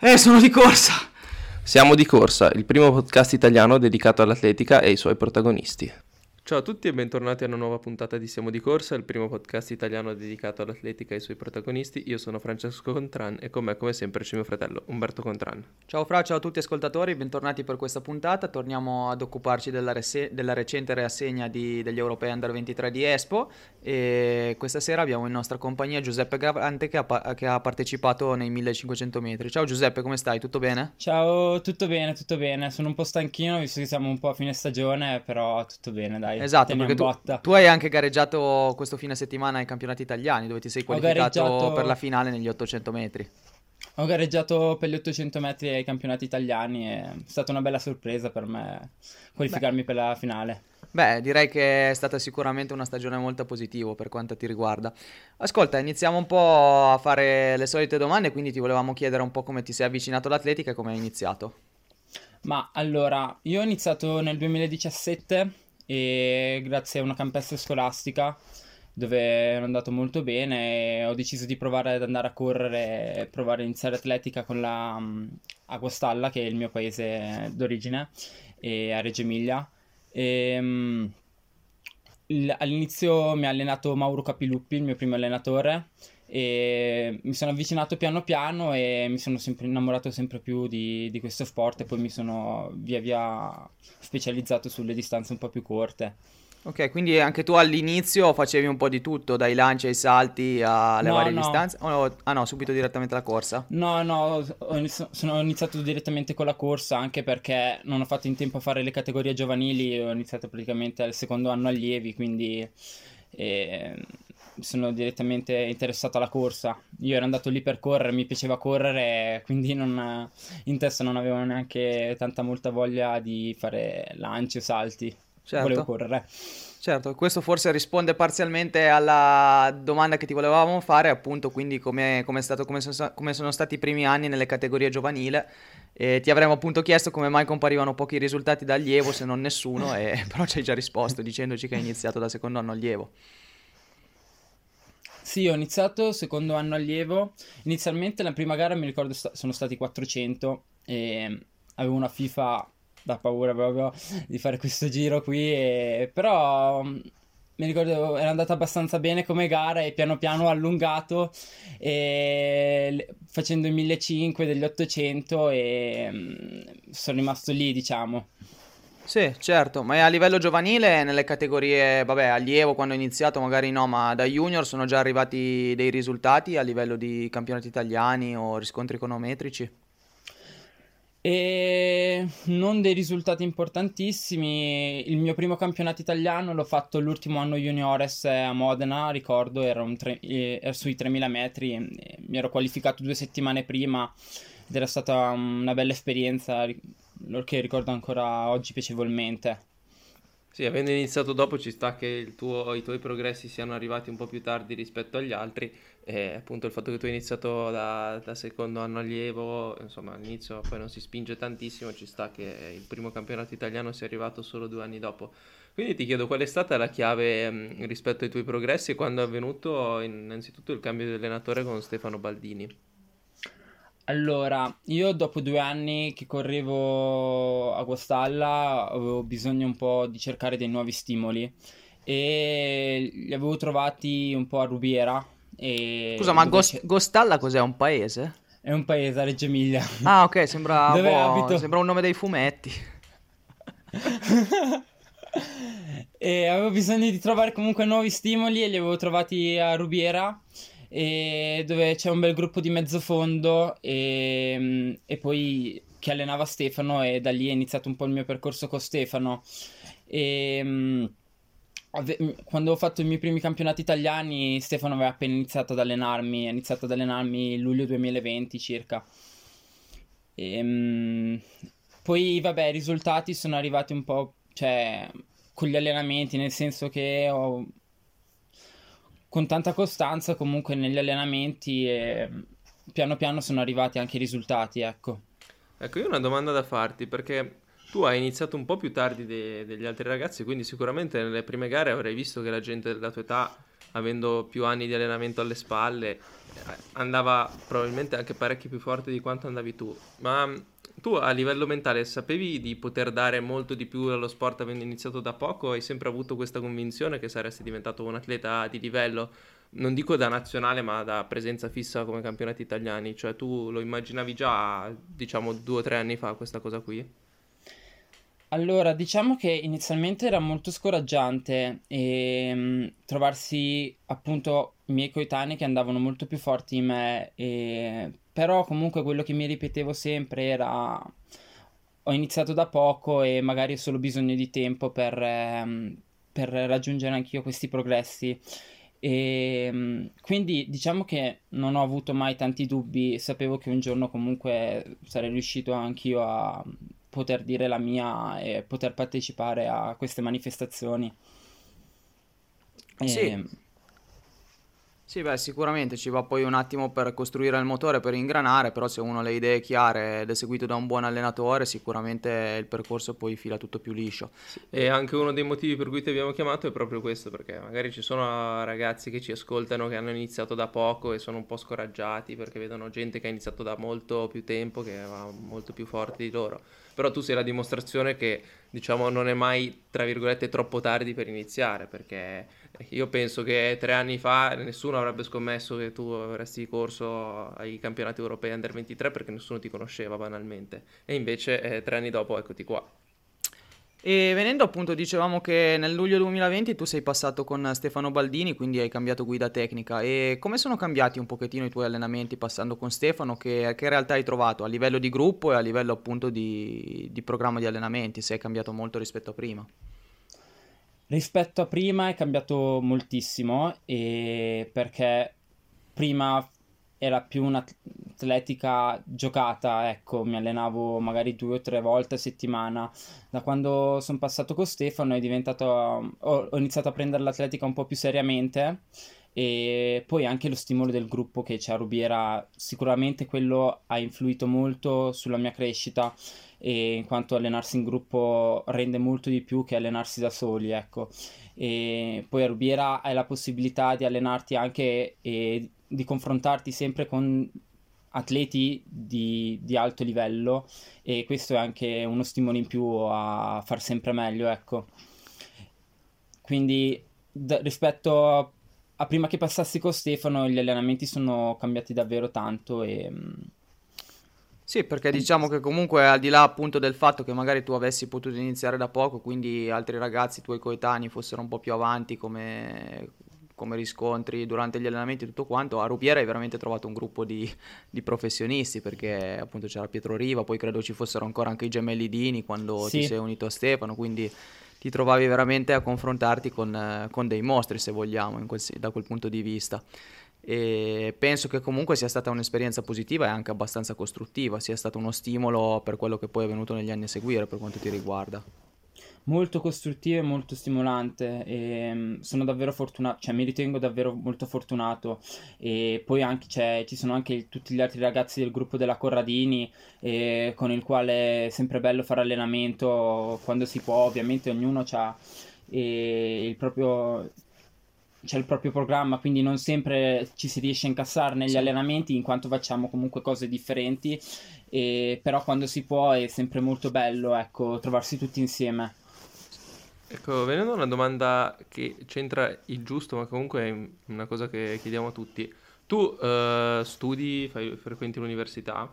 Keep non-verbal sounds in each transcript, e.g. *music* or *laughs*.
Eh, sono di corsa. Siamo di corsa, il primo podcast italiano dedicato all'atletica e ai suoi protagonisti. Ciao a tutti e bentornati a una nuova puntata di Siamo di Corsa, il primo podcast italiano dedicato all'atletica e ai suoi protagonisti. Io sono Francesco Contran e con me come sempre c'è mio fratello Umberto Contran. Ciao Fra, ciao a tutti ascoltatori, bentornati per questa puntata. Torniamo ad occuparci della, rese- della recente reassegna di- degli Europei Under 23 di Espo e questa sera abbiamo in nostra compagnia Giuseppe Gravante che ha, pa- che ha partecipato nei 1500 metri. Ciao Giuseppe, come stai? Tutto bene? Ciao, tutto bene, tutto bene. Sono un po' stanchino visto che siamo un po' a fine stagione, però tutto bene, dai. Esatto, Teniamo perché tu, tu hai anche gareggiato questo fine settimana ai campionati italiani dove ti sei qualificato gareggiato- per la finale negli 800 metri. Ho gareggiato per gli 800 metri ai campionati italiani e è stata una bella sorpresa per me qualificarmi per la finale. Beh, direi che è stata sicuramente una stagione molto positiva per quanto ti riguarda. Ascolta, iniziamo un po' a fare le solite domande, quindi ti volevamo chiedere un po' come ti sei avvicinato all'atletica e come hai iniziato. Ma allora, io ho iniziato nel 2017 e grazie a una campestre scolastica dove ero andato molto bene ho deciso di provare ad andare a correre provare a iniziare atletica con la mm, a Guastalla, che è il mio paese d'origine, e a Reggio Emilia. E, mm, il- all'inizio mi ha allenato Mauro Capiluppi, il mio primo allenatore, e mi sono avvicinato piano piano e mi sono sempre innamorato sempre più di, di questo sport e poi mi sono via via specializzato sulle distanze un po' più corte. Ok, quindi anche tu all'inizio facevi un po' di tutto, dai lanci ai salti alle No, varie no. distanze? O no- ah no, subito direttamente alla corsa? No, no, ho inizi- sono iniziato direttamente con la corsa anche perché non ho fatto in tempo a fare le categorie giovanili, ho iniziato praticamente al secondo anno allievi, quindi eh, sono direttamente interessato alla corsa. Io ero andato lì per correre, mi piaceva correre, quindi non- in testa non avevo neanche tanta molta voglia di fare lanci o salti. Certo. Volevo correre. Certo, questo forse risponde parzialmente alla domanda che ti volevamo fare, appunto, quindi come, come è stato, come sono, come sono stati i primi anni nelle categorie giovanile. E ti avremmo appunto chiesto come mai comparivano pochi risultati da allievo, se non nessuno, e, *laughs* però ci hai già risposto dicendoci che hai iniziato da secondo anno allievo. Sì, ho iniziato secondo anno allievo. Inizialmente la prima gara mi ricordo sta- sono stati 400 e avevo una FIFA da paura proprio di fare questo giro qui, e- però mm, mi ricordo era andata abbastanza bene come gara e piano piano ho allungato e facendo i 1500 degli 800 e mm, sono rimasto lì, diciamo. Sì, certo, ma a livello giovanile, nelle categorie, vabbè, allievo quando hai iniziato magari no, ma da junior sono già arrivati dei risultati a livello di campionati italiani o riscontri econometrici? E non dei risultati importantissimi. Il mio primo campionato italiano l'ho fatto l'ultimo anno juniores a Modena, ricordo, era, tre- eh, era sui 3000 metri. Mi ero qualificato due settimane prima ed era stata una bella esperienza che ricordo ancora oggi piacevolmente. Sì, avendo iniziato dopo ci sta che tuo- i tuoi progressi siano arrivati un po' più tardi rispetto agli altri e appunto il fatto che tu hai iniziato da, da secondo anno allievo, insomma all'inizio poi non si spinge tantissimo, ci sta che il primo campionato italiano sia arrivato solo due anni dopo. Quindi ti chiedo qual è stata la chiave mh, rispetto ai tuoi progressi e quando è avvenuto innanzitutto il cambio di allenatore con Stefano Baldini. Allora, io dopo due anni che correvo a Guastalla avevo bisogno un po' di cercare dei nuovi stimoli e li avevo trovati un po' a Rubiera. Scusa, ma dove Gos- c'è- Gostalla cos'è? Un paese? È un paese a Reggio Emilia. Ah, ok, sembra, *laughs* Dove boh, abito? sembra un nome dei fumetti. *laughs* E avevo bisogno di trovare comunque nuovi stimoli e li avevo trovati a Rubiera, dove c'è un bel gruppo di mezzofondo e, e poi che allenava Stefano e da lì è iniziato un po' il mio percorso con Stefano. E, mm, ave- quando ho fatto i miei primi campionati italiani, Stefano aveva appena iniziato ad allenarmi, ha iniziato ad allenarmi luglio 2020 circa. Ehm, poi, vabbè, i risultati sono arrivati un po', cioè, con gli allenamenti, nel senso che ho, con tanta costanza comunque negli allenamenti e piano piano sono arrivati anche i risultati, ecco. Ecco, io ho una domanda da farti perché tu hai iniziato un po' più tardi de- degli altri ragazzi, quindi sicuramente nelle prime gare avrai visto che la gente della tua età, avendo più anni di allenamento alle spalle, andava probabilmente anche parecchio più forte di quanto andavi tu. Ma tu a livello mentale sapevi di poter dare molto di più allo sport avendo iniziato da poco? Hai sempre avuto questa convinzione che saresti diventato un atleta di livello? Non dico da nazionale, ma da presenza fissa come campionati italiani. Cioè tu lo immaginavi già, diciamo, due o tre anni fa questa cosa qui? Allora, diciamo che inizialmente era molto scoraggiante e, trovarsi appunto i miei coetanei che andavano molto più forti di me, e... però comunque quello che mi ripetevo sempre era ho iniziato da poco e magari ho solo bisogno di tempo per, ehm, per raggiungere anch'io questi progressi. E quindi diciamo che non ho avuto mai tanti dubbi, sapevo che un giorno comunque sarei riuscito anch'io a poter dire la mia e poter partecipare a queste manifestazioni. E... Sì. Beh, sicuramente ci va poi un attimo per costruire il motore, per ingranare, però se uno ha le idee chiare ed è seguito da un buon allenatore, sicuramente il percorso poi fila tutto più liscio. E anche uno dei motivi per cui ti abbiamo chiamato è proprio questo, perché magari ci sono ragazzi che ci ascoltano che hanno iniziato da poco e sono un po' scoraggiati perché vedono gente che ha iniziato da molto più tempo, che va molto più forte di loro però tu sei la dimostrazione che diciamo non è mai tra virgolette troppo tardi per iniziare perché io penso che tre anni fa nessuno avrebbe scommesso che tu avresti corso ai campionati europei under 23 perché nessuno ti conosceva banalmente e invece eh, tre anni dopo eccoti qua e venendo appunto, dicevamo che nel luglio 2020 tu sei passato con Stefano Baldini, quindi hai cambiato guida tecnica. E come sono cambiati un pochettino i tuoi allenamenti passando con Stefano? Che, che realtà hai trovato a livello di gruppo e a livello appunto di, di programma di allenamenti? Se è cambiato molto rispetto a prima? Rispetto a prima è cambiato moltissimo perché prima era più un'atletica giocata, ecco, mi allenavo magari due o tre volte a settimana. Da quando sono passato con Stefano è diventato, ho, ho iniziato a prendere l'atletica un po' più seriamente e poi anche lo stimolo del gruppo che c'è a Rubiera, sicuramente quello ha influito molto sulla mia crescita e in quanto allenarsi in gruppo rende molto di più che allenarsi da soli, ecco. E poi a Rubiera hai la possibilità di allenarti anche e di confrontarti sempre con atleti di, di, alto livello e questo è anche uno stimolo in più a far sempre meglio, ecco. Quindi d- rispetto a, a, prima che passassi con Stefano gli allenamenti sono cambiati davvero tanto e... Mm, sì, perché diciamo che comunque al di là appunto del fatto che magari tu avessi potuto iniziare da poco, quindi altri ragazzi tuoi coetanei fossero un po' più avanti come, come riscontri durante gli allenamenti e tutto quanto, a Rubiera hai veramente trovato un gruppo di, di, professionisti perché appunto c'era Pietro Riva, poi credo ci fossero ancora anche i gemelli Dini quando sì. ti sei unito a Stefano, quindi ti trovavi veramente a confrontarti con, con dei mostri se vogliamo quel, da quel punto di vista. E penso che comunque sia stata un'esperienza positiva e anche abbastanza costruttiva, sia stato uno stimolo per quello che poi è venuto negli anni a seguire per quanto ti riguarda molto costruttivo e molto stimolante e mm, sono davvero fortunato, cioè mi ritengo davvero molto fortunato e poi anche ci sono anche tutti gli altri ragazzi del gruppo della Corradini eh, con il quale è sempre bello fare allenamento quando si può, ovviamente ognuno ha eh, il proprio c'è il proprio programma, quindi non sempre ci si riesce a incassare negli sì. allenamenti in quanto facciamo comunque cose differenti, e, però quando si può è sempre molto bello ecco, trovarsi tutti insieme. Ecco, venendo a una domanda che c'entra il giusto, ma comunque è una cosa che chiediamo a tutti. Tu uh, studi, fai, frequenti l'università?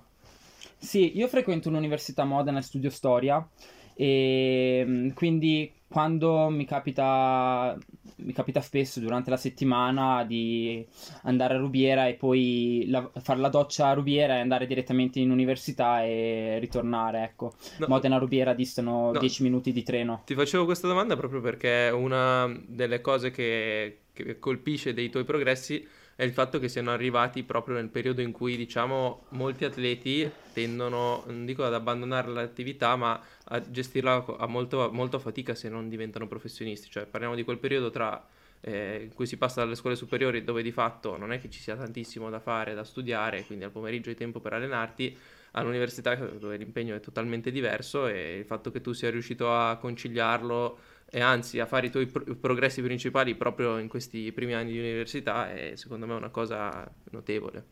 Sì, io frequento l'università Modena e studio storia e mm, quindi quando mi capita, mi capita spesso durante la settimana di andare a Rubiera e poi la, fare la doccia a Rubiera e andare direttamente in università e ritornare, ecco. No. Modena Rubiera distano no. 10 minuti di treno. Ti facevo questa domanda proprio perché una delle cose che, che colpisce dei tuoi progressi è il fatto che siano arrivati proprio nel periodo in cui, diciamo, molti atleti tendono, non dico ad abbandonare l'attività, ma a gestirla a molto, molto fatica se non diventano professionisti. Cioè, parliamo di quel periodo tra eh, in cui si passa dalle scuole superiori dove di fatto non è che ci sia tantissimo da fare, da studiare, quindi al pomeriggio hai tempo per allenarti, all'università dove l'impegno è totalmente diverso e il fatto che tu sia riuscito a conciliarlo e anzi a fare i tuoi pro- progressi principali proprio in questi primi anni di università è secondo me una cosa notevole.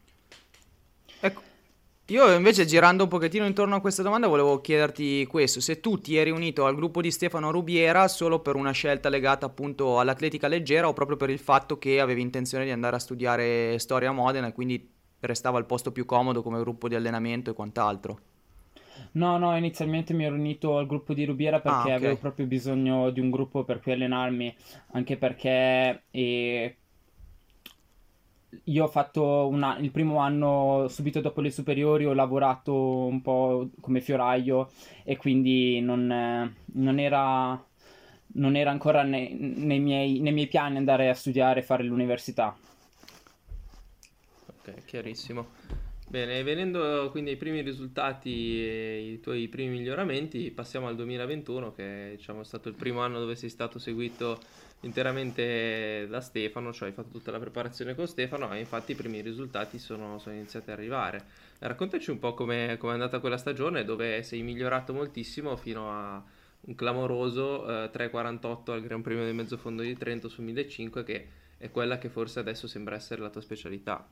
Ecco, io invece girando un pochettino intorno a questa domanda volevo chiederti questo, se tu ti eri unito al gruppo di Stefano Rubiera solo per una scelta legata appunto all'atletica leggera o proprio per il fatto che avevi intenzione di andare a studiare storia a Modena e quindi restava il posto più comodo come gruppo di allenamento e quant'altro. No, no, inizialmente mi ero unito al gruppo di Rubiera perché Ah, ok. avevo proprio bisogno di un gruppo per cui allenarmi, anche perché eh, io ho fatto una- il primo anno subito dopo le superiori, ho lavorato un po' come fioraio e quindi non, eh, non era, non era ancora nei, nei miei, nei miei piani andare a studiare e fare l'università. Ok, chiarissimo. Bene, venendo quindi ai primi risultati e i tuoi primi miglioramenti, passiamo al 2021, che diciamo, è stato il primo anno dove sei stato seguito interamente da Stefano, cioè hai fatto tutta la preparazione con Stefano e infatti i primi risultati sono, sono iniziati ad arrivare. Raccontaci un po' come è andata quella stagione dove sei migliorato moltissimo fino a un clamoroso eh, 3.48 al Gran Premio del Mezzofondo di Trento su 1500 che è quella che forse adesso sembra essere la tua specialità.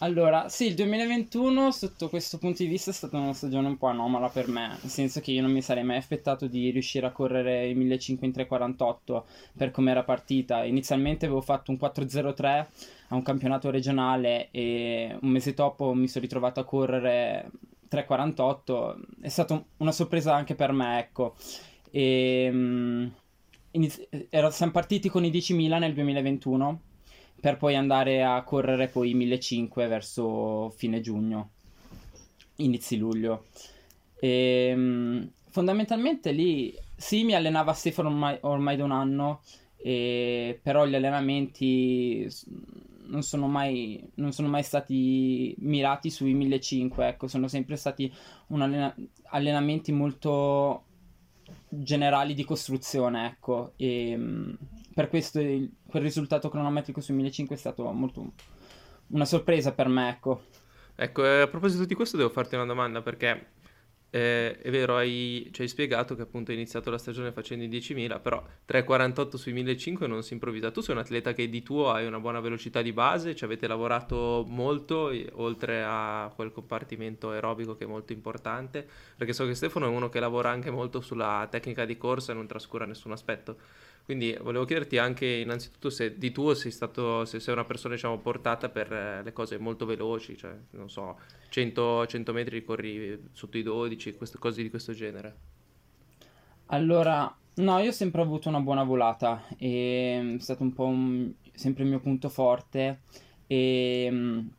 Allora, sì, il 2021 sotto questo punto di vista è stata una stagione un po' anomala per me, nel senso che io non mi sarei mai aspettato di riuscire a correre i 1500 in 348 per come era partita. Inizialmente avevo fatto un 403 a un campionato regionale e un mese dopo mi sono ritrovato a correre 348. È stata una sorpresa anche per me, ecco. E, mm, iniz- ero- siamo partiti con i 10.000 nel 2021 per poi andare a correre poi 1500 verso fine giugno, inizi luglio. E, mh, fondamentalmente lì sì, mi allenava Stefano ormai, ormai da un anno, e- però gli allenamenti non sono mai, non sono mai stati mirati sui 1500, ecco, sono sempre stati allena- allenamenti molto generali di costruzione, ecco, e mh, per questo il- quel risultato cronometrico su 1500 è stato molto una sorpresa per me, ecco. Ecco, eh, a proposito di questo devo farti una domanda perché eh, è vero, hai, ci hai spiegato che appunto hai iniziato la stagione facendo i 10.000, però 3.48 sui 1.500 non si improvvisa. Tu sei un atleta che di tuo hai una buona velocità di base, ci avete lavorato molto, oltre a quel compartimento aerobico che è molto importante, perché so che Stefano è uno che lavora anche molto sulla tecnica di corsa e non trascura nessun aspetto. Quindi volevo chiederti anche innanzitutto se di tuo sei stato, se sei una persona diciamo portata per eh, le cose molto veloci, cioè non so, 100, 100 metri corri sotto i 12, queste cose di questo genere. Allora, no, io ho sempre avuto una buona volata, e è stato un po' un- sempre il mio punto forte, e mh,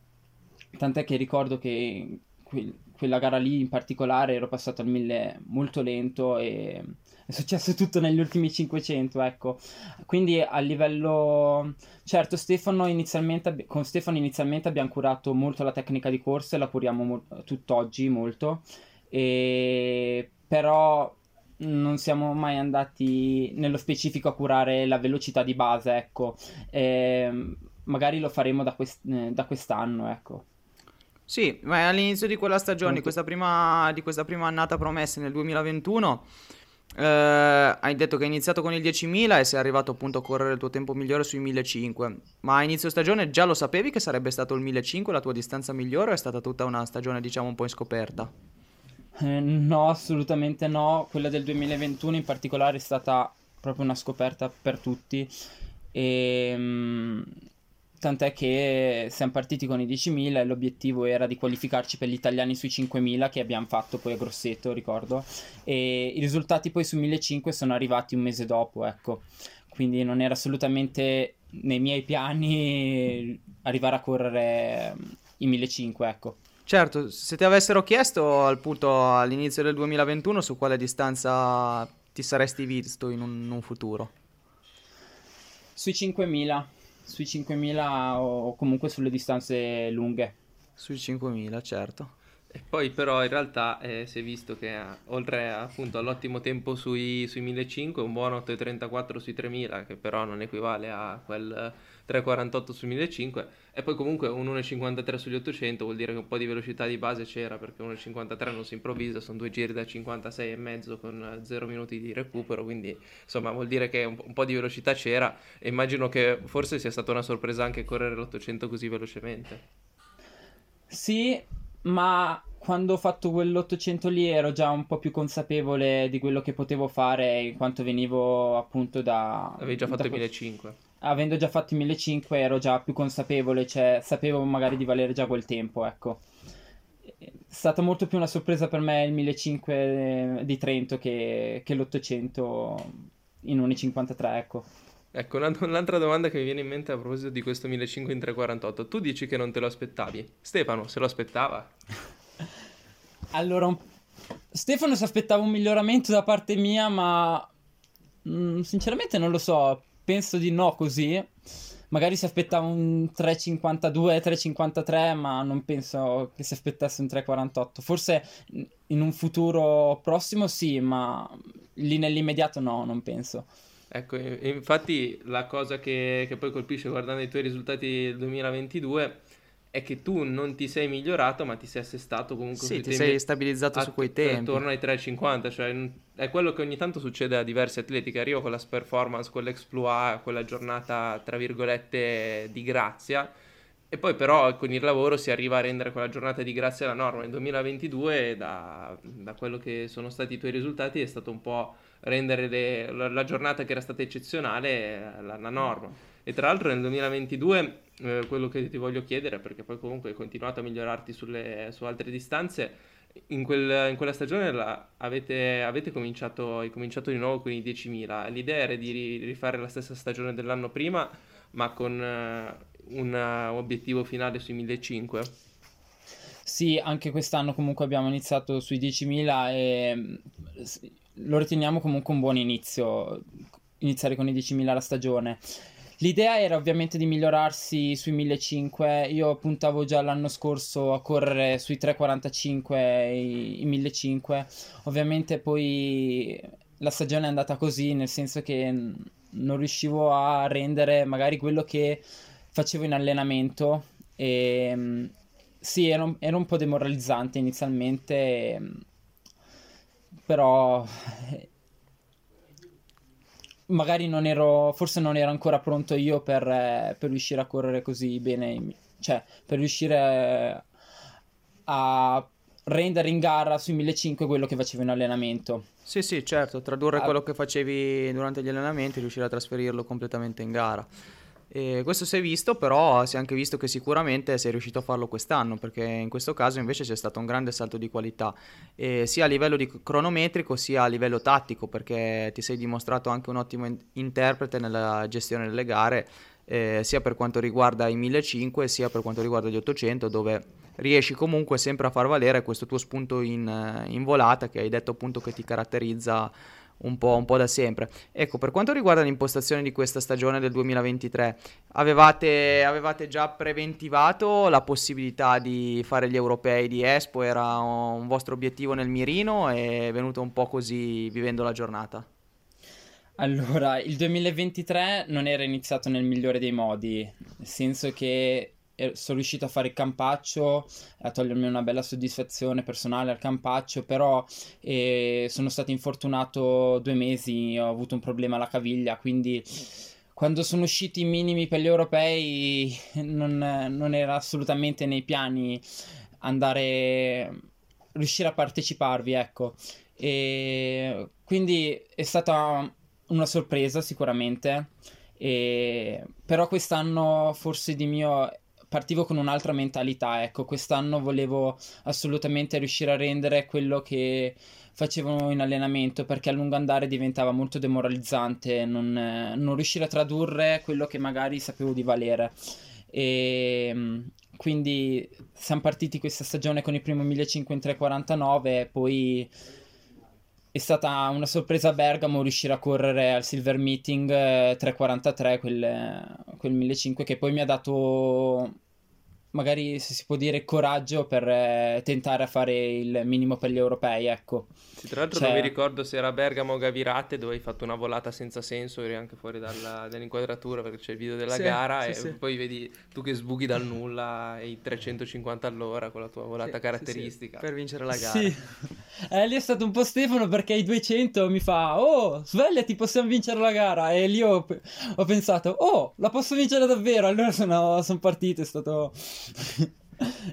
tant'è che ricordo che que- quella gara lì in particolare ero passato al 1000 molto lento e è successo tutto negli ultimi 500, ecco. Quindi a livello... Certo, Stefano inizialmente, con Stefano inizialmente abbiamo curato molto la tecnica di corsa e la curiamo mo- tutt'oggi molto, e... però non siamo mai andati nello specifico a curare la velocità di base, ecco. Ehm, magari lo faremo da, quest- eh, da quest'anno, ecco. Sì, ma all'inizio di quella stagione, questa prima, di questa prima annata promessa nel 2021, eh, hai detto che hai iniziato con il 10.000 e sei arrivato appunto a correre il tuo tempo migliore sui 1.500. Ma a inizio stagione già lo sapevi che sarebbe stato il 1.500 la tua distanza migliore o è stata tutta una stagione diciamo un po' in scoperta? Eh, no, assolutamente no. Quella del 2021 in particolare è stata proprio una scoperta per tutti. E, mm, tant'è che siamo partiti con i 10.000 e l'obiettivo era di qualificarci per gli italiani sui 5.000 che abbiamo fatto poi a Grosseto, ricordo. E i risultati poi su 1.500 sono arrivati un mese dopo, ecco. Quindi non era assolutamente nei miei piani arrivare a correre i 1.500, ecco. Certo, se ti avessero chiesto al punto all'inizio del 2021 su quale distanza ti saresti visto in un, in un futuro. Sui 5.000. sui 5.000 o comunque sulle distanze lunghe. Sui 5.000, certo. E poi però in realtà eh, si è visto che eh, oltre appunto all'ottimo tempo sui, sui 1500, un buon 8.34 sui 3000, che però non equivale a quel 3.48 sui 1500, e poi comunque un 1.53 sugli 800 vuol dire che un po' di velocità di base c'era, perché 1.53 non si improvvisa, sono due giri da 56 e mezzo con 0 minuti di recupero, quindi insomma vuol dire che un, un po' di velocità c'era, e immagino che forse sia stata una sorpresa anche correre l'800 così velocemente. Sì, ma quando ho fatto quell'800 lì ero già un po' più consapevole di quello che potevo fare in quanto venivo appunto da... Avevi già fatto da... i 1500. Avendo già fatto i 1500 ero già più consapevole, cioè sapevo magari di valere già quel tempo, ecco. È stata molto più una sorpresa per me il 1500 di Trento che, che l'800 in 1.53, ecco. Ecco, un'altra domanda che mi viene in mente a proposito di questo 1500 in 348. Tu dici che non te lo aspettavi. Stefano, se lo aspettava? *laughs* Allora, un... Stefano si aspettava un miglioramento da parte mia, ma mh, mm, sinceramente non lo so. Penso di no così. Magari si aspettava un 3,52, 3,53, ma non penso che si aspettasse un 3,48. Forse in un futuro prossimo sì, ma lì nell'immediato no, non penso. Ecco, infatti la cosa che, che poi colpisce guardando i tuoi risultati del 2022 è che tu non ti sei migliorato, ma ti sei assestato comunque sì, ti sei stabilizzato a, su quei tempi. Attorno ai 3,50, cioè è quello che ogni tanto succede a diversi atleti, che arriva con la performance, con l'exploit, quella giornata tra virgolette di grazia, e poi però con il lavoro si arriva a rendere quella giornata di grazia la norma. Nel 2022, da, da quello che sono stati i tuoi risultati, è stato un po' rendere le, la, la, giornata che era stata eccezionale la, la norma. E tra l'altro nel 2022 eh, quello che ti voglio chiedere, perché poi comunque hai continuato a migliorarti sulle, su altre distanze, in, quel, in quella stagione la, avete, avete cominciato, cominciato, di nuovo con i 10.000. L'idea era di rifare la stessa stagione dell'anno prima, ma con uh, un uh, obiettivo finale sui 1.500. Sì, anche quest'anno comunque abbiamo iniziato sui 10.000 e lo riteniamo comunque un buon inizio, iniziare con i 10.000 la stagione. L'idea era ovviamente di migliorarsi sui 1500. Io puntavo già l'anno scorso a correre sui 345 i, i 1500. Ovviamente poi la stagione è andata così, nel senso che non riuscivo a rendere magari quello che facevo in allenamento. E sì, era un, era un po' demoralizzante inizialmente però magari non ero, forse non ero ancora pronto io per, eh, per riuscire a correre così bene, cioè per riuscire a rendere in gara sui 1500 quello che facevo in allenamento. Sì, sì, certo, tradurre a... quello che facevi durante gli allenamenti, riuscire a trasferirlo completamente in gara. E questo si è visto, però si è anche visto che sicuramente sei riuscito a farlo quest'anno, perché in questo caso invece c'è stato un grande salto di qualità, e sia a livello cronometrico sia a livello tattico, perché ti sei dimostrato anche un ottimo in- interprete nella gestione delle gare, eh, sia per quanto riguarda i 1500 sia per quanto riguarda gli 800, dove riesci comunque sempre a far valere questo tuo spunto in, in volata che hai detto appunto che ti caratterizza un po', un po', da sempre. Ecco, per quanto riguarda l'impostazione di questa stagione del 2023, avevate, avevate già preventivato la possibilità di fare gli europei di Espo? Era un vostro obiettivo nel mirino? È venuto un po' così vivendo la giornata? Allora, il 2023 non era iniziato nel migliore dei modi, nel senso che sono riuscito a fare il campaccio, a togliermi una bella soddisfazione personale al campaccio, però eh, sono stato infortunato due mesi, ho avuto un problema alla caviglia, quindi quando sono usciti i minimi per gli europei non, non era assolutamente nei piani andare, riuscire a parteciparvi, ecco. E quindi è stata una sorpresa sicuramente. E... però quest'anno forse di mio partivo con un'altra mentalità, ecco, quest'anno volevo assolutamente riuscire a rendere quello che facevo in allenamento perché a lungo andare diventava molto demoralizzante non, non riuscire a tradurre quello che magari sapevo di valere. E quindi siamo partiti questa stagione con il primo 1500 in 349 poi è stata una sorpresa a Bergamo riuscire a correre al Silver Meeting eh, 3.43, quel, quel 1500 che poi mi ha dato magari se si può dire coraggio per eh, tentare a fare il minimo per gli europei, ecco. Sì, tra l'altro cioè... non mi ricordo se era Bergamo o Gavirate dove hai fatto una volata senza senso, eri anche fuori dalla, dall'inquadratura perché c'è il video della Sì, gara sì, e sì. poi vedi tu che sbughi dal nulla ai 350 all'ora con la tua volata caratteristica. sì, per vincere la gara. Sì, *laughs* eh, lì è stato un po' Stefano perché ai 200 mi fa Oh, svegliati, possiamo vincere la gara E lì ho, ho pensato Oh, la posso vincere davvero Allora sono, sono partito, è stato... *laughs*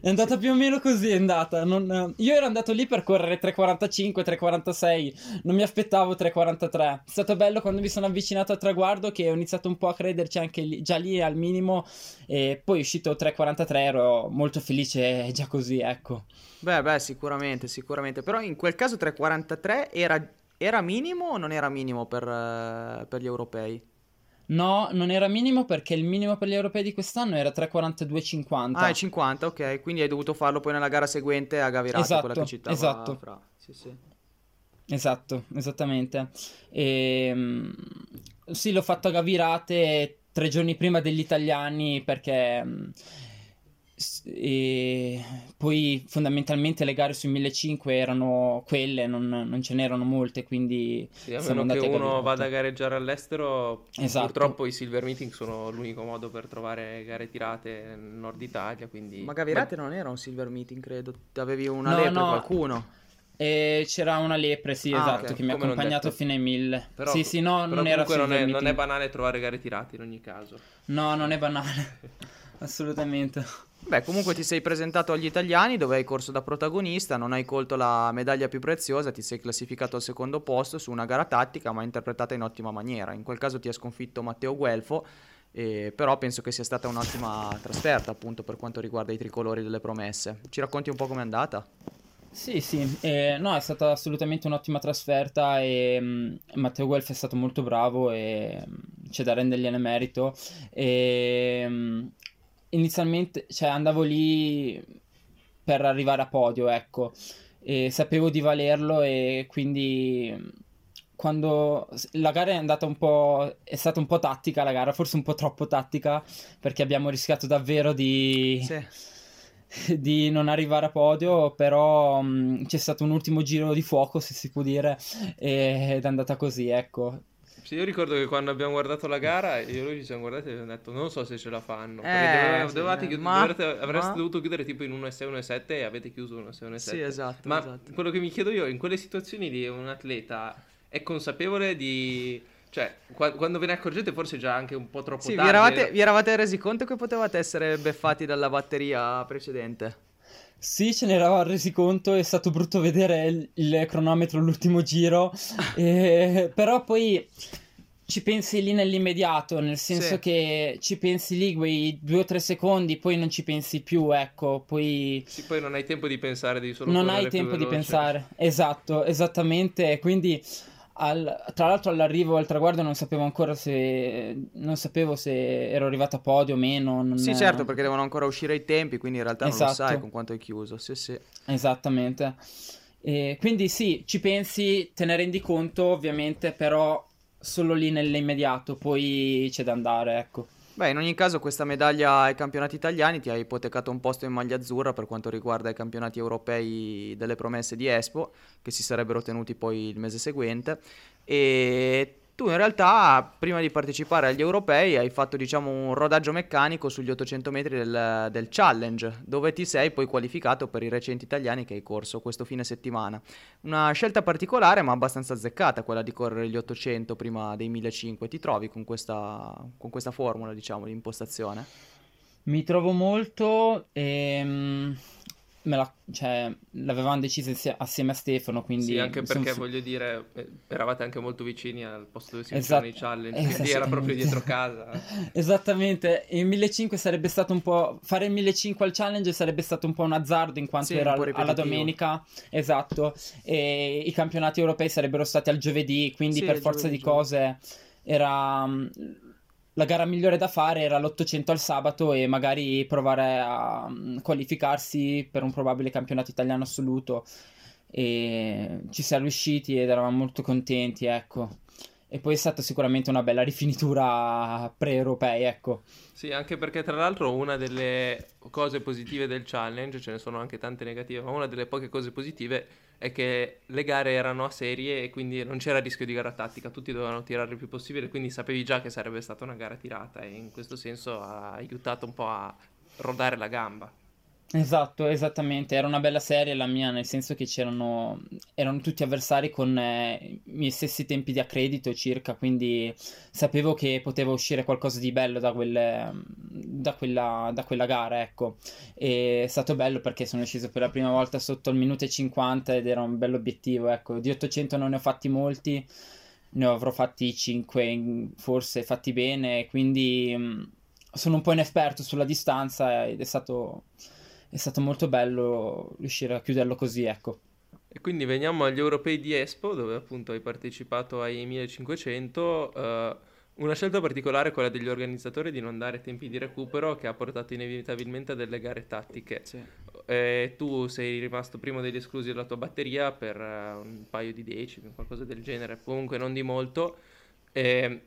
È andata più o meno così, è andata. Non- Io ero andato lì per correre 3.45, 3.46, non mi aspettavo 3.43. È stato bello quando mi sono avvicinato al traguardo che ho iniziato un po' a crederci anche lì, già lì al minimo e poi è uscito 3.43, ero molto felice già così, ecco. Beh, beh, sicuramente, sicuramente. Però in quel caso 3.43 era, era minimo o non era minimo per, eh, per gli europei? No, non era minimo perché il minimo per gli europei di quest'anno era 3.42.50. Ah, è 50, ok. Quindi hai dovuto farlo poi nella gara seguente a Gavirate, Esatto, quella che citava esatto. Fra. Sì, sì. Esatto, esattamente. E, sì, l'ho fatto a Gavirate tre giorni prima degli italiani perché mm, e poi fondamentalmente le gare sui 1500 erano quelle, non, non ce n'erano molte, quindi Sì, a meno che uno vada a gareggiare all'estero, Esatto. purtroppo i silver meeting sono l'unico modo per trovare gare tirate nel nord Italia, quindi... Ma Gavirate non era un silver meeting, credo. Avevi una No, lepre no. qualcuno. E c'era una lepre, sì, Ah, esatto, ok. che mi ha accompagnato fino ai 1000. Però- sì, sì, no, però non era comunque non è, non è banale trovare gare tirate in ogni caso. No, non è banale. *laughs* Assolutamente. Beh, comunque ti sei presentato agli italiani dove hai corso da protagonista, non hai colto la medaglia più preziosa, ti sei classificato al secondo posto su una gara tattica ma interpretata in ottima maniera. In quel caso ti ha sconfitto Matteo Guelfo, eh, però penso che sia stata un'ottima trasferta appunto per quanto riguarda i tricolori delle promesse. Ci racconti un po' com'è andata? Sì, sì, eh, no, è stata assolutamente un'ottima trasferta e mh, Matteo Guelf è stato molto bravo e mh, c'è da rendergliene merito. E, mh, inizialmente, cioè, andavo lì per arrivare a podio, ecco, e sapevo di valerlo e quindi quando la gara è andata un po', è stata un po' tattica la gara, forse un po' troppo tattica perché abbiamo rischiato davvero di Sì. *laughs* di non arrivare a podio, però mh, c'è stato un ultimo giro di fuoco, se si può dire, ed è andata così, ecco. Sì, io ricordo che quando abbiamo guardato la gara, io e lui ci siamo guardati e abbiamo detto non so se ce la fanno. Eh, sì, dovevate eh, chiud- ma- dovrete- avreste ma- dovuto chiudere tipo in 1,6, 1,7 e avete chiuso 1,6, 1,7. Sì, esatto, Ma esatto. quello che mi chiedo io, in quelle situazioni lì un atleta è consapevole di... Cioè, qua- quando ve ne accorgete forse già anche un po' troppo Sì, vi tardi. eravate, vi eravate resi conto che potevate essere beffati dalla batteria precedente? Sì, ce ne eravamo resi conto, è stato brutto vedere il, il cronometro all'ultimo giro, *laughs* e- però poi ci pensi lì nell'immediato, nel senso Sì. che ci pensi lì quei due o tre secondi, poi non ci pensi più, ecco, poi... Sì, poi non hai tempo di pensare, devi solo non hai tempo di pensare. Esatto, esattamente. Quindi, al- tra l'altro, all'arrivo al traguardo non sapevo ancora se. Non sapevo se ero arrivato a podio o meno. non- Sì, certo, perché devono ancora uscire i tempi, quindi in realtà non lo Esatto. sai con quanto hai chiuso. Sì, sì. Esattamente. E quindi, sì, ci pensi, te ne rendi conto, ovviamente, però solo lì nell'immediato. Poi c'è da andare, ecco. Beh, in ogni caso questa medaglia ai campionati italiani ti ha ipotecato un posto in maglia azzurra per quanto riguarda i campionati europei delle promesse di Espo, che si sarebbero tenuti poi il mese seguente. E tu in realtà, prima di partecipare agli europei, hai fatto diciamo un rodaggio meccanico sugli 800 metri del, del challenge, dove ti sei poi qualificato per i recenti italiani che hai corso questo fine settimana. Una scelta particolare ma abbastanza azzeccata, quella di correre gli 800 prima dei 1500. Ti trovi con questa, con questa formula, diciamo, di impostazione? Mi trovo molto e me la, cioè, l'avevamo deciso assieme a Stefano, quindi Sì, anche perché fu- voglio dire, eh, eravate anche molto vicini al posto dove si Esatto, facevano i challenge, quindi era proprio dietro casa. *laughs* Esattamente, il 1500 sarebbe stato un po'. Fare il 1500 al challenge sarebbe stato un po' un azzardo in quanto Sì, era alla domenica, esatto, e i campionati europei sarebbero stati al giovedì, quindi Sì, per forza giovedì, di cose era. La gara migliore da fare era l'800 al sabato e magari provare a mm, qualificarsi per un probabile campionato italiano assoluto. e ci siamo riusciti ed eravamo molto contenti, ecco. E poi è stata sicuramente una bella rifinitura pre-europei, ecco. Sì, anche perché tra l'altro una delle cose positive del challenge, ce ne sono anche tante negative, ma una delle poche cose positive è che le gare erano a serie e quindi non c'era rischio di gara tattica, tutti dovevano tirare il più possibile, quindi sapevi già che sarebbe stata una gara tirata e in questo senso ha aiutato un po' a rodare la gamba. Esatto, esattamente, era una bella serie la mia, nel senso che c'erano erano tutti avversari con eh, i miei stessi tempi di accredito circa, quindi sapevo che poteva uscire qualcosa di bello da, quelle, da, quella, da quella gara, ecco. E è stato bello perché sono sceso per la prima volta sotto il minuto e 50 ed era un bello obiettivo, ecco. Di 800 non ne ho fatti molti, ne avrò fatti 5 forse fatti bene, quindi mm, sono un po' inesperto sulla distanza ed è stato è stato molto bello riuscire a chiuderlo così, ecco. E quindi veniamo agli europei di Espo, dove appunto hai partecipato ai 1500. Uh, una scelta particolare è quella degli organizzatori di non dare tempi di recupero, che ha portato inevitabilmente a delle gare tattiche. Sì. Eh, tu sei rimasto primo degli esclusi della tua batteria per uh, un paio di decimi, qualcosa del genere, comunque non di molto. Eh,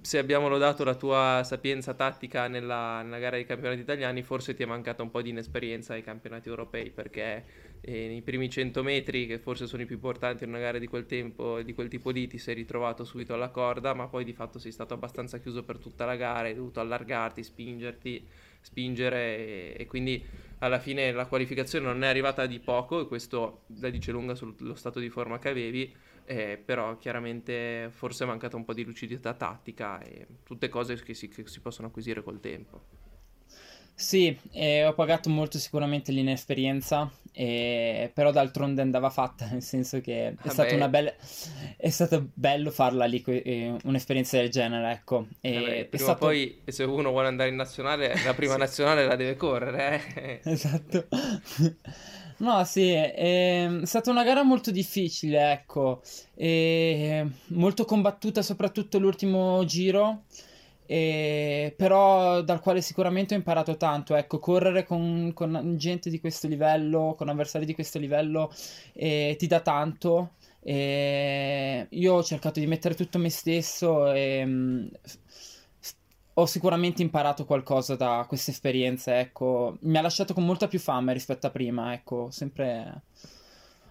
se abbiamo lodato la tua sapienza tattica nella, nella, gara dei campionati italiani, forse ti è mancata un po' di inesperienza ai campionati europei, perché eh, nei primi 100 metri, che forse sono i più importanti in una gara di quel tempo, di quel tipo lì, ti sei ritrovato subito alla corda, ma poi di fatto sei stato abbastanza chiuso per tutta la gara, hai dovuto allargarti, spingerti, spingere e, e quindi alla fine la qualificazione non è arrivata di poco e questo la dice lunga sullo stato di forma che avevi eh, però chiaramente forse è mancata un po' di lucidità tattica e tutte cose che si, che si possono acquisire col tempo. Sì, eh, ho pagato molto sicuramente l'inesperienza, eh, però d'altronde andava fatta, nel senso che è, stata una bella, è stato bello farla lì, eh, un'esperienza del genere, ecco. E Vabbè, prima stato... poi se uno vuole andare in nazionale, la prima *laughs* sì. nazionale la deve correre. Eh. *laughs* Esatto. *laughs* No, sì, è stata una gara molto difficile, ecco, e molto combattuta soprattutto l'ultimo giro, e... però dal quale sicuramente ho imparato tanto, ecco, correre con, con gente di questo livello, con avversari di questo livello, eh, ti dà tanto. E io ho cercato di mettere tutto me stesso e ho sicuramente imparato qualcosa da queste esperienze, ecco. Mi ha lasciato con molta più fame rispetto a prima, ecco. Sempre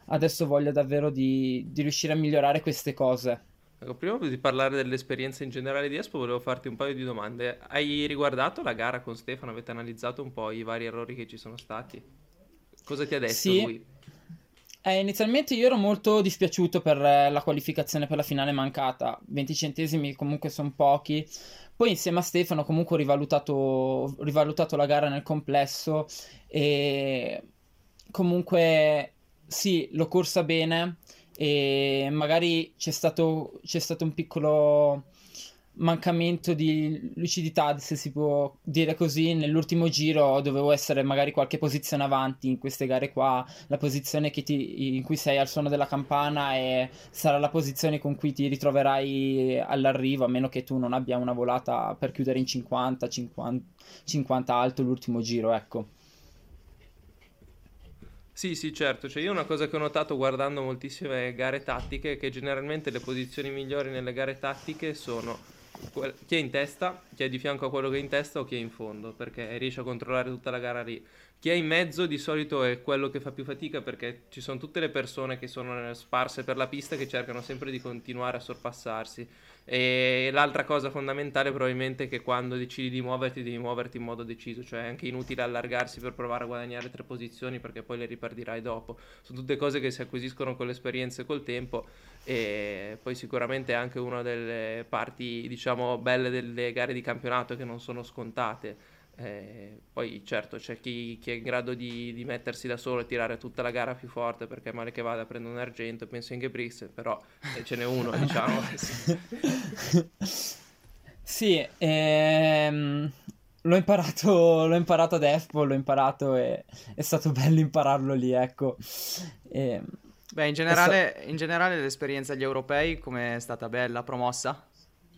adesso voglio davvero di, di riuscire a migliorare queste cose. Ecco, prima di parlare dell'esperienza in generale di Espo, volevo farti un paio di domande. Hai riguardato la gara con Stefano? Avete analizzato un po' i vari errori che ci sono stati? Cosa ti ha detto sì. lui? Eh, inizialmente io ero molto dispiaciuto per la qualificazione per la finale mancata. 20 centesimi comunque sono pochi. Poi insieme a Stefano comunque ho rivalutato, rivalutato la gara nel complesso e comunque sì, l'ho corsa bene e magari c'è stato, c'è stato un piccolo mancamento di lucidità, se si può dire così. Nell'ultimo giro dovevo essere magari qualche posizione avanti in queste gare qua, la posizione ti, in cui sei al suono della campana e sarà la posizione con cui ti ritroverai all'arrivo, a meno che tu non abbia una volata per chiudere in 50, 50, 50 alto l'ultimo giro, ecco. Sì, sì, certo. Cioè, io una cosa che ho notato guardando moltissime gare tattiche è che generalmente le posizioni migliori nelle gare tattiche sono chi è in testa, chi è di fianco a quello che è in testa o chi è in fondo, perché riesce a controllare tutta la gara lì. Chi è in mezzo di solito è quello che fa più fatica perché ci sono tutte le persone che sono sparse per la pista che cercano sempre di continuare a sorpassarsi. E l'altra cosa fondamentale probabilmente è che quando decidi di muoverti devi muoverti in modo deciso, cioè è anche inutile allargarsi per provare a guadagnare tre posizioni perché poi le riperdirai dopo. Sono tutte cose che si acquisiscono con l'esperienza e col tempo e poi sicuramente è anche una delle parti diciamo belle delle gare di campionato che non sono scontate. Eh, poi certo c'è chi, chi è in grado di, di, mettersi da solo e tirare tutta la gara più forte perché male che vada prende un argento, penso in Gebrix, però eh, ce n'è uno *laughs* diciamo. *laughs* sì, ehm, l'ho, imparato, l'ho imparato ad Expo, l'ho imparato e è stato bello impararlo lì, ecco. E, Beh, in generale, sta... in generale l'esperienza agli europei come è stata bella, promossa?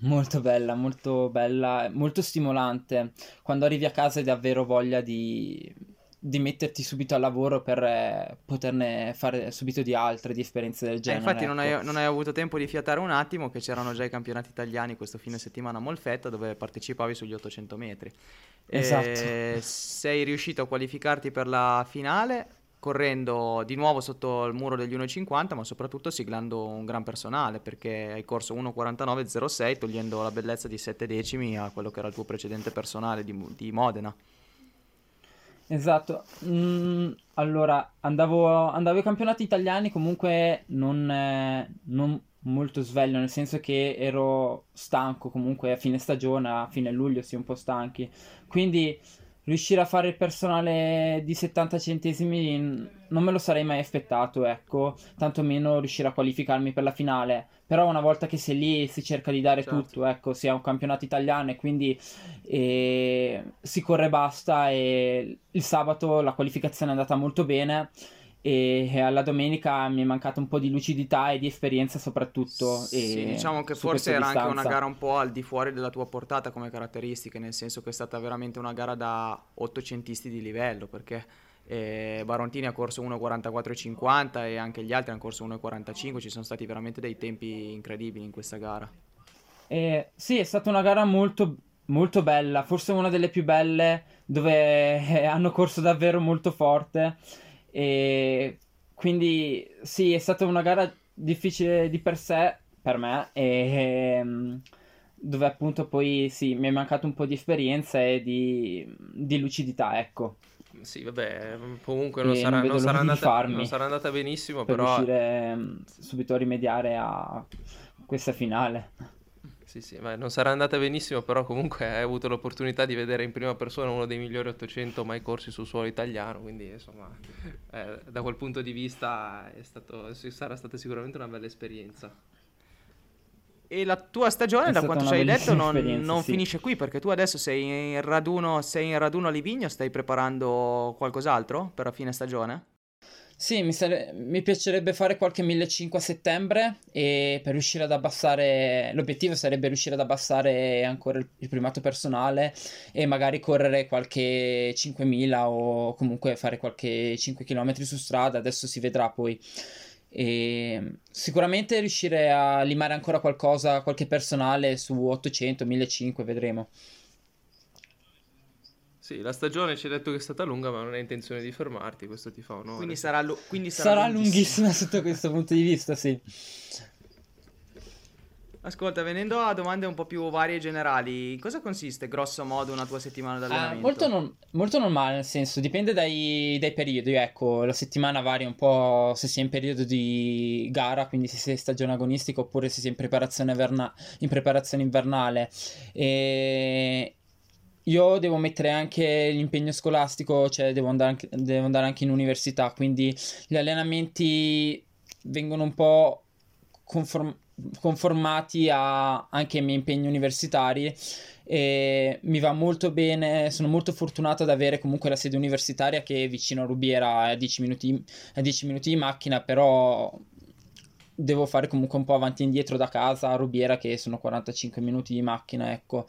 Molto bella, molto bella, molto stimolante. Quando arrivi a casa hai davvero voglia di, di metterti subito al lavoro per eh, poterne fare subito di altre, di esperienze del Eh, genere. infatti non hai, ecco. non hai avuto tempo di fiatare un attimo che c'erano già i campionati italiani questo fine settimana a Molfetta dove partecipavi sugli 800 metri. Esatto. Eh, sei riuscito a qualificarti per la finale correndo di nuovo sotto il muro degli 1,50 ma soprattutto siglando un gran personale perché hai corso 1,49,06 togliendo la bellezza di 7 decimi a quello che era il tuo precedente personale di, di Modena. Esatto, Mm, allora andavo, andavo ai campionati italiani comunque non, eh, non molto sveglio, nel senso che ero stanco comunque a fine stagione, a fine luglio si è un po' stanchi, quindi riuscire a fare il personale di 70 centesimi non me lo sarei mai aspettato, ecco, tantomeno riuscire a qualificarmi per la finale, però una volta che sei lì si cerca di dare Certo. tutto, ecco, sia un campionato italiano e quindi e si corre basta. E il sabato la qualificazione è andata molto bene e alla domenica mi è mancata un po' di lucidità e di esperienza soprattutto Sì, diciamo che forse era anche una distanza. gara un po' al di fuori della tua portata come caratteristiche, nel senso che è stata veramente una gara da ottocentisti di livello, perché eh, Barontini ha corso 1.44.50 e anche gli altri hanno corso 1.45, ci sono stati veramente dei tempi incredibili in questa gara. Eh, sì, è stata una gara molto, molto bella, forse una delle più belle dove eh, hanno corso davvero molto forte e quindi sì, è stata una gara difficile di per sé per me e ehm, dove appunto poi sì, mi è mancato un po' di esperienza e di, di lucidità, ecco, Sì, vabbè, comunque non sarà, non non sarà andata, non sarà andata benissimo, per però riuscire ehm, subito a rimediare a questa finale. Sì, sì, beh, non sarà andata benissimo, però comunque hai avuto l'opportunità di vedere in prima persona uno dei migliori 800 mai corsi sul suolo italiano, quindi insomma, eh, da quel punto di vista è stato, sarà stata sicuramente una bella esperienza. E la tua stagione, È da quanto ci hai detto, non, non sì. finisce qui, perché tu adesso sei in raduno, sei in raduno a Livigno, stai preparando qualcos'altro per la fine stagione? Sì, mi, sare- mi piacerebbe fare qualche 1500 a settembre e per riuscire ad abbassare, l'obiettivo sarebbe riuscire ad abbassare ancora il, il primato personale e magari correre qualche 5000 o comunque fare qualche 5 km su strada, adesso si vedrà poi. E sicuramente riuscire a limare ancora qualcosa, qualche personale su 800, 1500, vedremo. Sì, la stagione ci hai detto che è stata lunga, ma non hai intenzione di fermarti, questo ti fa onore. Quindi sarà, lu- quindi sarà Sarà lunghissima sotto questo *laughs* punto di vista, sì. Ascolta, venendo a domande un po' più varie e generali, in cosa consiste grosso modo una tua settimana d'allenamento? molto, non- molto normale, nel senso, dipende dai, dai periodi. Ecco, la settimana varia un po' se si è in periodo di gara, quindi se in stagione agonistica oppure se si è in preparazione, verna- in preparazione invernale. E io devo mettere anche l'impegno scolastico, cioè devo andare anche, devo andare anche in università, quindi gli allenamenti vengono un po' conform- conformati a- anche ai miei impegni universitari e mi va molto bene, sono molto fortunato ad avere comunque la sede universitaria che è vicino a Rubiera a 10 minuti, a 10 minuti di macchina, però devo fare comunque un po' avanti e indietro da casa a Rubiera che sono 45 minuti di macchina, ecco.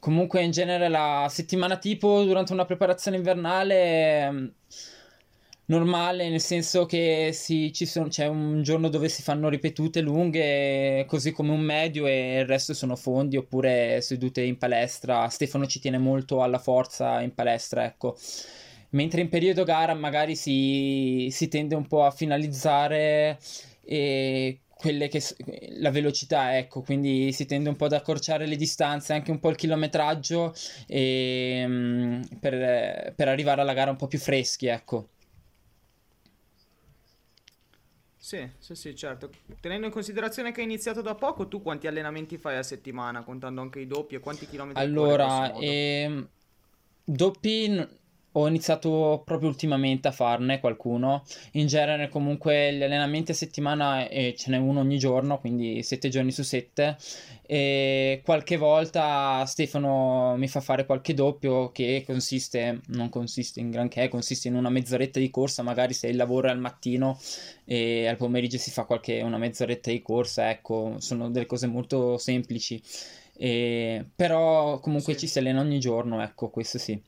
Comunque in genere la settimana tipo durante una preparazione invernale è normale, nel senso che si- sono- c'è un giorno dove si fanno ripetute lunghe, così come un medio e il resto sono fondi oppure sedute in palestra. Stefano ci tiene molto alla forza in palestra, ecco. Mentre in periodo gara magari si, si tende un po' a finalizzare e quelle che la velocità, ecco, quindi si tende un po' ad accorciare le distanze, anche un po' il chilometraggio e, mm, per, per arrivare alla gara un po' più freschi, ecco. Sì, sì, sì, certo. Tenendo in considerazione che hai iniziato da poco, tu quanti allenamenti fai a settimana, contando anche i doppi e quanti chilometri Allora, ehm, doppi ho iniziato proprio ultimamente a farne qualcuno. In genere, comunque, gli allenamenti a settimana eh, ce n'è uno ogni giorno, quindi sette giorni su sette. E qualche volta Stefano mi fa fare qualche doppio che consiste, non consiste in granché, consiste in una mezz'oretta di corsa, magari se il lavoro è al mattino e al pomeriggio si fa qualche una mezz'oretta di corsa, ecco, sono delle cose molto semplici. E- però comunque Sì. ci si allena ogni giorno, ecco, questo sì.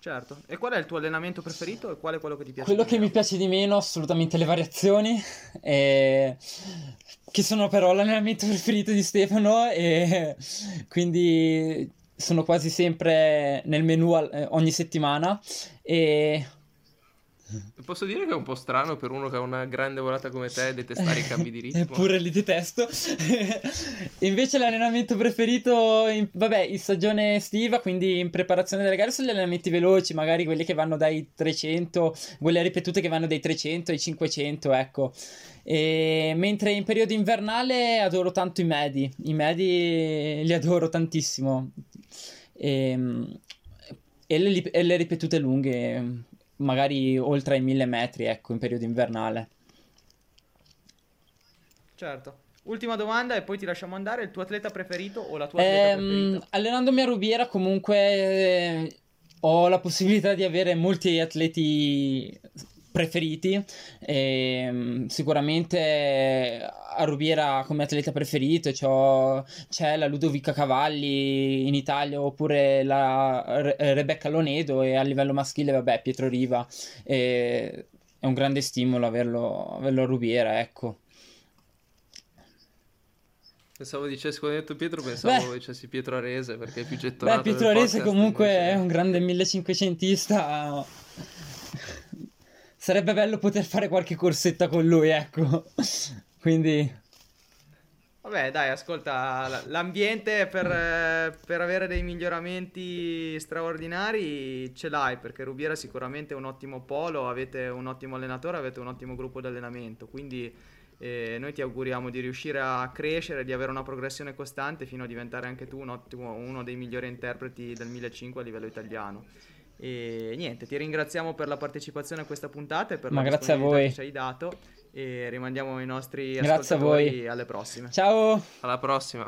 Certo. E qual è il tuo allenamento preferito e qual è quello che ti piace? Quello che meno? mi piace di meno, assolutamente le variazioni, e... che sono però l'allenamento *laughs* preferito di Stefano e quindi sono quasi sempre nel menu al- eh, ogni settimana e Posso dire che è un po' strano per uno che ha una grande volata come te detestare i cambi di ritmo. *laughs* Eppure li detesto. *laughs* Invece l'allenamento preferito, in- vabbè, in stagione estiva, quindi in preparazione delle gare, sono gli allenamenti veloci, magari quelli che vanno dai 300, quelle ripetute che vanno dai 300 ai 500, ecco. E mentre in periodo invernale adoro tanto i medi, i medi li adoro tantissimo. E, e le, e le ripetute lunghe, magari oltre ai 1000 metri, ecco, in periodo invernale. Certo. Ultima domanda e poi ti lasciamo andare. Il tuo atleta preferito o la tua atleta Ehm, preferita? allenandomi a Rubiera comunque eh, ho la possibilità di avere molti atleti preferiti. Ehm, sicuramente eh, a Rubiera come atleta preferito c'ho- c'è la Ludovica Cavalli in Italia oppure la Re- Rebecca Lonedo e a livello maschile vabbè Pietro Riva. E è un grande stimolo averlo, averlo a Rubiera, ecco. Pensavo dicessi, quando hai detto Pietro, pensavo Beh. dicessi Pietro Arese perché è più gettonato Beh, Pietro Arese podcast, comunque invece- è un grande 1500ista. Sarebbe bello poter fare qualche corsetta con lui, ecco. *laughs* Quindi, Vabbè, dai, ascolta, l'ambiente per, eh, per avere dei miglioramenti straordinari ce l'hai, perché Rubiera sicuramente è un ottimo polo, avete un ottimo allenatore, avete un ottimo gruppo di allenamento, quindi eh, noi ti auguriamo di riuscire a crescere, di avere una progressione costante fino a diventare anche tu un ottimo- uno dei migliori interpreti del 1500 a livello italiano. E niente, ti ringraziamo per la partecipazione a questa puntata e per Ma la grazie a disponibilità voi. che ci hai dato e rimandiamo i nostri Grazie a ascoltatori voi. alle prossime. ciao! Alla prossima.